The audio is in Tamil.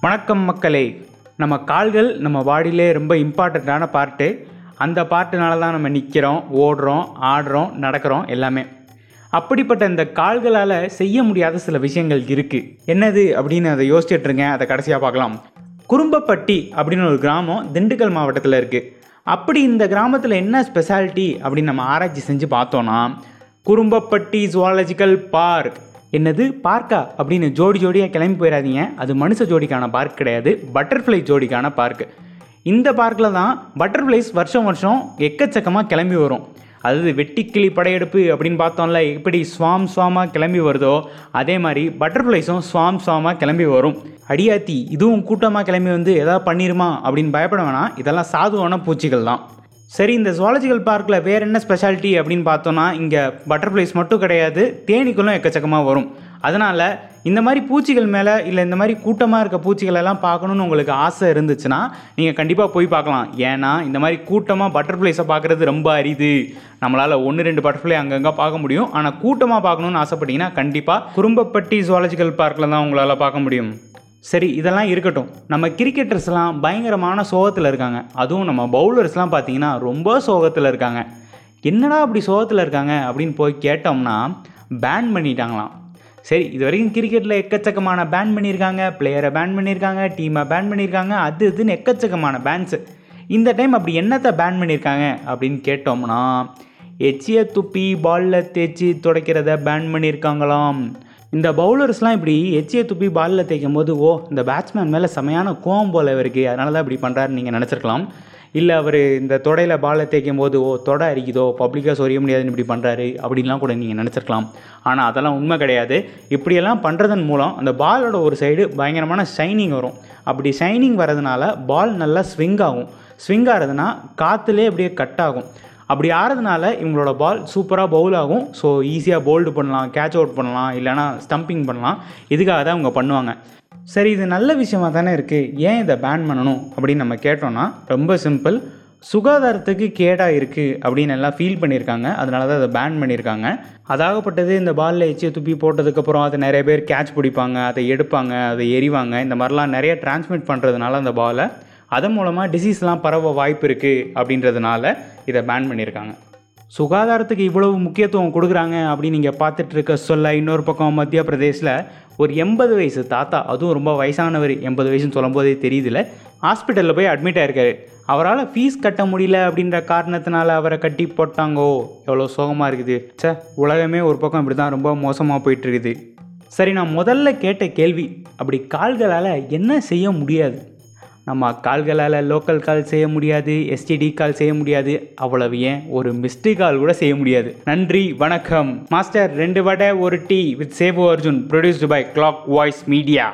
வணக்கம் மக்களே. நம்ம கால்கள் நம்ம பாடியிலே ரொம்ப இம்பார்ட்டண்ட்டான பார்ட்டு அந்த பார்ட்டுனால தான் நம்ம நிற்கிறோம் ஓடுறோம் ஆடுறோம் நடக்கிறோம் எல்லாமே. அப்படிப்பட்ட இந்த கால்களால் செய்ய முடியாத சில விஷயங்கள் இருக்குது என்னது அப்படின்னு அதை யோசிச்சுட்டு அதை கடைசியாக பார்க்கலாம். குறும்பப்பட்டி அப்படின்னு ஒரு கிராமம் திண்டுக்கல் மாவட்டத்தில் இருக்குது அப்படி இந்த கிராமத்தில் என்ன ஸ்பெஷாலிட்டி அப்படின்னு நம்ம ஆராய்ச்சி செஞ்சு பார்த்தோன்னா குறும்பப்பட்டி ஜுவாலஜிக்கல் பார்க் என்னது பார்க்கா? அப்படின்னு ஜோடி ஜோடியாக கிளம்பி போயிடாதீங்க அது மனுஷ ஜோடிக்கான பார்க் கிடையாது. பட்டர்ஃப்ளை ஜோடிக்கான பார்க் இந்த பார்க்கில் தான் பட்டர்ஃப்ளைஸ் வருஷம் வருஷம் எக்கச்சக்கமாக கிளம்பி வரும். அதாவது வெட்டிக்கிளி படையெடுப்பு அப்படின்னு பார்த்தோம்ல எப்படி ஸ்வாம் ஸ்வாமாக கிளம்பி வருதோ அதே மாதிரி பட்டர்ஃப்ளைஸும் ஸ்வாம் ஸ்வாமாக கிளம்பி வரும். அடியாத்தி இதுவும் கூட்டமாக கிளம்பி வந்து எதாவது பண்ணிருமா அப்படின்னு பயப்பட வேணாம். இதெல்லாம் சாதுவான பூச்சிகள் தான். சரி இந்த ஜுவாலஜிக்கல் பார்க்கில் வேறு என்ன ஸ்பெஷாலிட்டி அப்படின்னு பார்த்தோன்னா இங்கே பட்டர்ஃப்ளைஸ் மட்டும் கிடையாது தேனீக்களும் எக்கச்சக்கமாக வரும். அதனால் இந்த மாதிரி பூச்சிகள் மேலே இல்லை இந்த மாதிரி கூட்டமாக இருக்க பூச்சிகளெல்லாம் பார்க்கணுன்னு உங்களுக்கு ஆசை இருந்துச்சுன்னா நீங்கள் கண்டிப்பாக போய் பார்க்கலாம். ஏன்னா இந்த மாதிரி கூட்டமாக பட்டர்ஃப்ளைஸை பார்க்குறது ரொம்ப அரிது. நம்மளால் ஒன்று ரெண்டு பட்டர்ஃப்ளை அங்கங்கே பார்க்க முடியும். ஆனால் கூட்டமாக பார்க்கணுன்னு ஆசைப்பட்டீங்கன்னா கண்டிப்பாக குறும்பப்பட்டி ஜுவாலஜிக்கல் பார்க்கில் தான் உங்களால் பார்க்க முடியும். சரி இதெல்லாம் இருக்கட்டும். நம்ம கிரிக்கெட்டர்ஸ்லாம் பயங்கரமான சோகத்தில் இருக்காங்க. அதுவும் நம்ம பவுலர்ஸ்லாம் பார்த்தீங்கன்னா ரொம்ப சோகத்தில் இருக்காங்க. என்னடா அப்படி சோகத்தில் இருக்காங்க அப்படின்னு போய் கேட்டோம்னா பேன் பண்ணிட்டாங்களாம். சரி இது வரைக்கும் கிரிக்கெட்டில் எக்கச்சக்கமான பேன் பண்ணியிருக்காங்க. பிளேயரை பேன் பண்ணியிருக்காங்க டீமை பேன் பண்ணியிருக்காங்க அது இதுன்னு எக்கச்சக்கமான பேன்ஸு இந்த டைம் அப்படி என்னத்தை பேன் பண்ணியிருக்காங்க அப்படின்னு கேட்டோம்னா எச்சியை துப்பி பாலில் தேய்ச்சி துடைக்கிறத பேன் பண்ணியிருக்காங்களாம். இந்த பவுலர்ஸ்லாம் இப்படி எச்சியை துப்பி பாலில் தேய்க்கும் போது ஓ இந்த பேட்ஸ்மேன் மேலே செமையான கோவம் போல் இவருக்கு அதனால தான் இப்படி பண்ணுறாருன்னு நீங்கள் நினச்சிருக்கலாம். இல்லை அவர் இந்த தொடையில் பாலை தேய்க்கும் போது ஓ தொடை அரிக்குதோ பப்ளிக்காக சொரிய முடியாதுன்னு இப்படி பண்ணுறாரு அப்படின்லாம் கூட நீங்கள் நினச்சிருக்கலாம். ஆனால் அதெல்லாம் உண்மை கிடையாது. இப்படியெல்லாம் பண்ணுறதன் மூலம் அந்த பாலோட ஒரு சைடு பயங்கரமான ஷைனிங் வரும். அப்படி ஷைனிங் வரதுனால பால் நல்லா ஸ்விங் ஆகும். ஸ்விங் ஆகிறதுனா காற்றுலேயே அப்படியே கட் ஆகும். அப்படி ஆறதுனால இவங்களோட பால் சூப்பராக பவுல் ஆகும். ஸோ ஈஸியாக போல்டு பண்ணலாம் கேட்ச் அவுட் பண்ணலாம் இல்லைனா ஸ்டம்பிங் பண்ணலாம். இதுக்காக தான் அவங்க பண்ணுவாங்க. சரி இது நல்ல விஷயமா தானே இருக்குது ஏன் இதை பேன் பண்ணணும் அப்படின்னு நம்ம கேட்டோம்னா ரொம்ப சிம்பிள் சுகாதாரத்துக்கு கேடாக இருக்குது அப்படின்னு எல்லாம் ஃபீல் பண்ணியிருக்காங்க. அதனால தான் அதை பேன் பண்ணியிருக்காங்க. அதாகப்பட்டது இந்த பாலில் எச்சியை துப்பி போட்டதுக்கப்புறம் அதை நிறைய பேர் கேட்ச் பிடிப்பாங்க அதை எடுப்பாங்க அதை எறிவாங்க. இந்த மாதிரிலாம் நிறைய டிரான்ஸ்மிட் பண்ணுறதுனால அந்த பாலை அதன் மூலமாக டிசீஸ்லாம் பரவ வாய்ப்பு இருக்குது அப்படின்றதுனால இதை பேன் பண்ணியிருக்காங்க. சுகாதாரத்துக்கு இவ்வளவு முக்கியத்துவம் கொடுக்குறாங்க அப்படின்னு நீங்கள் பார்த்துட்ருக்க சொல்ல இன்னொரு பக்கம் மத்திய பிரதேசில் ஒரு எண்பது வயசு தாத்தா அதுவும் ரொம்ப வயசானவர் எண்பது வயசுன்னு சொல்லும்போதே தெரியுதுல ஹாஸ்பிட்டலில் போய் அட்மிட் ஆயிருக்காரு. அவரால் ஃபீஸ் கட்ட முடியல அப்படின்ற காரணத்தினால அவரை கட்டி போட்டாங்கோ எவ்வளோ சோகமாக இருக்குது. சே உலகமே ஒரு பக்கம் இப்படி தான் ரொம்ப மோசமாக போயிட்டு இருக்குது சரி நான் முதல்ல கேட்ட கேள்வி அப்படி கால்களால் என்ன செய்ய முடியாது? நம்ம கால்களால் லோக்கல் கால் செய்ய முடியாது எஸ்டிடி கால் செய்ய முடியாது. அவ்வளவு ஏன்? ஒரு மிஸ்டு கால் கூட செய்ய முடியாது. நன்றி வணக்கம். மாஸ்டர் ரெண்டு வடை ஒரு tea with Sevu Arjun produced by Clock Voice Media